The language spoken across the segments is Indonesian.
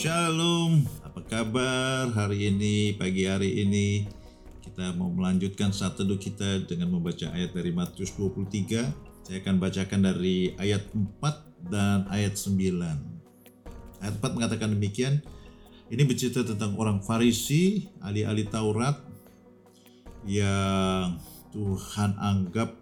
Shalom, apa kabar hari ini, pagi hari ini? Kita mau melanjutkan saat teduh kita dengan membaca ayat dari Matius 23. Saya akan bacakan dari ayat 4 dan ayat 9. Ayat 4 mengatakan demikian, ini bercerita tentang orang Farisi, ahli-ahli Taurat yang Tuhan anggap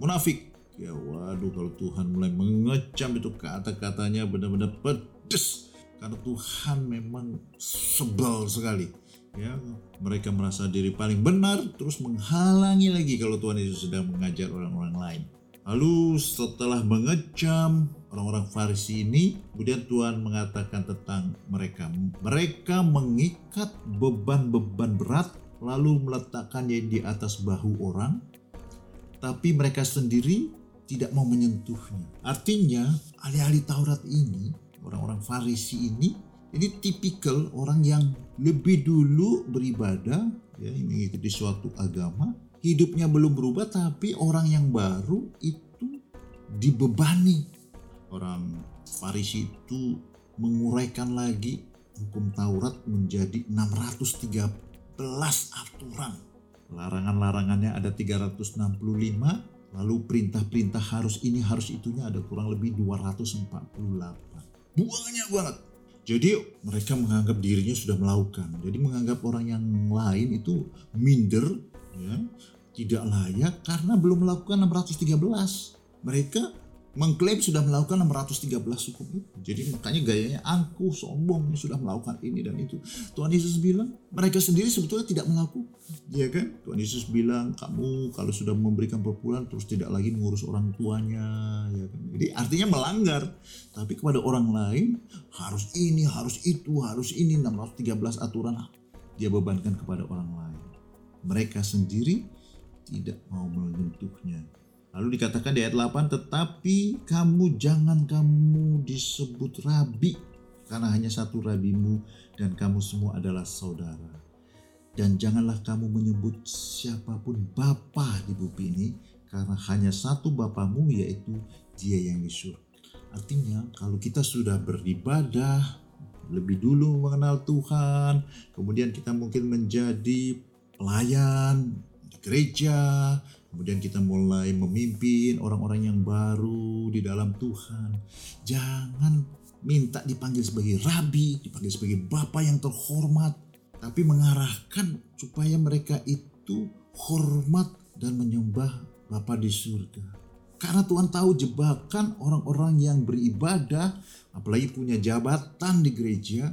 munafik. Ya waduh kalau Tuhan mulai mengecam itu kata-katanya benar-benar pedes karena Tuhan memang sebel sekali. Ya mereka merasa diri paling benar terus menghalangi lagi kalau Tuhan Yesus sedang mengajar orang-orang lain. Lalu setelah mengecam orang-orang Farisi ini kemudian Tuhan mengatakan tentang mereka. Mereka mengikat beban-beban berat lalu meletakkannya di atas bahu orang. Tapi mereka sendiri tidak mau menyentuhnya. Artinya ahli-ahli Taurat ini orang-orang Farisi ini ini tipikal orang yang lebih dulu beribadah ya mengikuti suatu agama hidupnya belum berubah tapi orang yang baru itu dibebani. Orang Farisi itu menguraikan lagi hukum Taurat menjadi 613 aturan. Larangan-larangannya ada 365 lalu perintah-perintah harus ini harus itunya ada kurang lebih 248 banyak banget. Jadi mereka menganggap dirinya sudah melakukan. Jadi menganggap orang yang lain itu minder, ya, tidak layak karena belum melakukan 613. Mereka mengklaim sudah melakukan 613 hukum itu. Jadi makanya gayanya angkuh, sombong, sudah melakukan ini dan itu. Tuhan Yesus bilang, mereka sendiri sebetulnya tidak melakukan. Ya kan? Tuhan Yesus bilang, kamu kalau sudah memberikan perpuluhan terus tidak lagi mengurus orang tuanya. Ya kan? Jadi artinya melanggar. Tapi kepada orang lain, harus ini, harus itu, harus ini, 613 aturan dia bebankan kepada orang lain. Mereka sendiri tidak mau menyentuhnya Lalu dikatakan di ayat 8, tetapi kamu jangan kamu disebut rabi, karena hanya satu rabimu dan kamu semua adalah saudara. Dan janganlah kamu menyebut siapa pun bapa di bumi ini, karena hanya satu bapamu yaitu dia yang di. Artinya kalau kita sudah beribadah, lebih dulu mengenal Tuhan, kemudian kita mungkin menjadi pelayan di gereja, Kemudian kita mulai memimpin orang-orang yang baru di dalam Tuhan. Jangan minta dipanggil sebagai rabi, dipanggil sebagai bapak yang terhormat, tapi mengarahkan supaya mereka itu hormat dan menyembah Bapa di surga. Karena Tuhan tahu jebakan orang-orang yang beribadah, apalagi punya jabatan di gereja,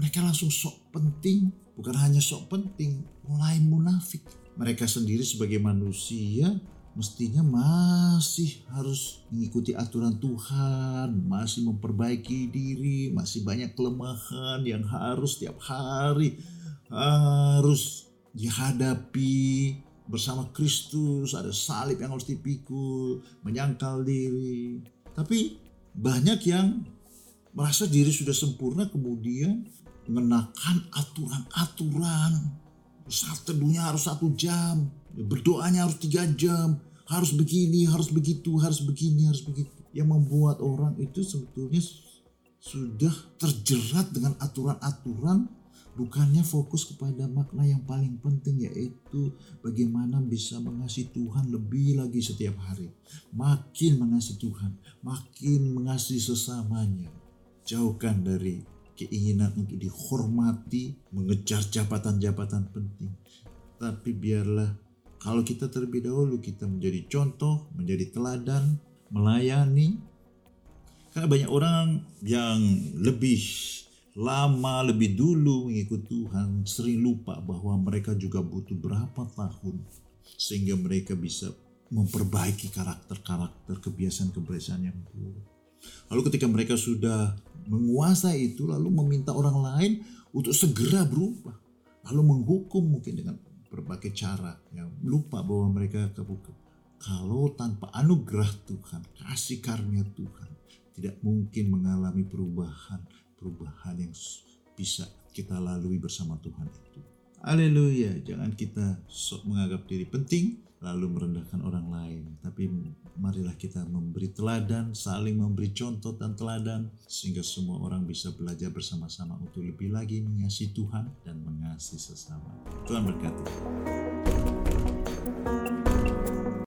mereka langsung sok penting, bukan hanya sok penting, mulai munafik mereka sendiri sebagai manusia mestinya masih harus mengikuti aturan Tuhan, masih memperbaiki diri, masih banyak kelemahan yang harus tiap hari harus dihadapi bersama Kristus, ada salib yang harus dipikul, menyangkal diri. Tapi banyak yang merasa diri sudah sempurna kemudian mengenakan aturan-aturan saat teduhnya harus satu jam, berdoanya harus tiga jam, harus begini, harus begitu, harus begini, harus begitu. Yang membuat orang itu sebetulnya sudah terjerat dengan aturan-aturan bukannya fokus kepada makna yang paling penting yaitu bagaimana bisa mengasihi Tuhan lebih lagi setiap hari. Makin mengasihi Tuhan, makin mengasihi sesamanya. Jauhkan dari keinginan untuk dihormati, mengejar jabatan-jabatan penting. Tapi biarlah kalau kita terlebih dahulu kita menjadi contoh, menjadi teladan, melayani. Karena banyak orang yang lebih lama, lebih dulu mengikut Tuhan, sering lupa bahwa mereka juga butuh berapa tahun sehingga mereka bisa memperbaiki karakter-karakter kebiasaan-kebiasaan yang buruk. Lalu ketika mereka sudah menguasai itu lalu meminta orang lain untuk segera berubah. Lalu menghukum mungkin dengan berbagai cara yang lupa bahwa mereka kebuka. Kalau tanpa anugerah Tuhan, kasih karunia Tuhan, tidak mungkin mengalami perubahan, perubahan yang bisa kita lalui bersama Tuhan itu. Haleluya, jangan kita sok menganggap diri penting, lalu merendahkan orang lain. Tapi marilah kita memberi teladan, saling memberi contoh dan teladan, sehingga semua orang bisa belajar bersama-sama untuk lebih lagi mengasihi Tuhan dan mengasihi sesama. Tuhan berkati.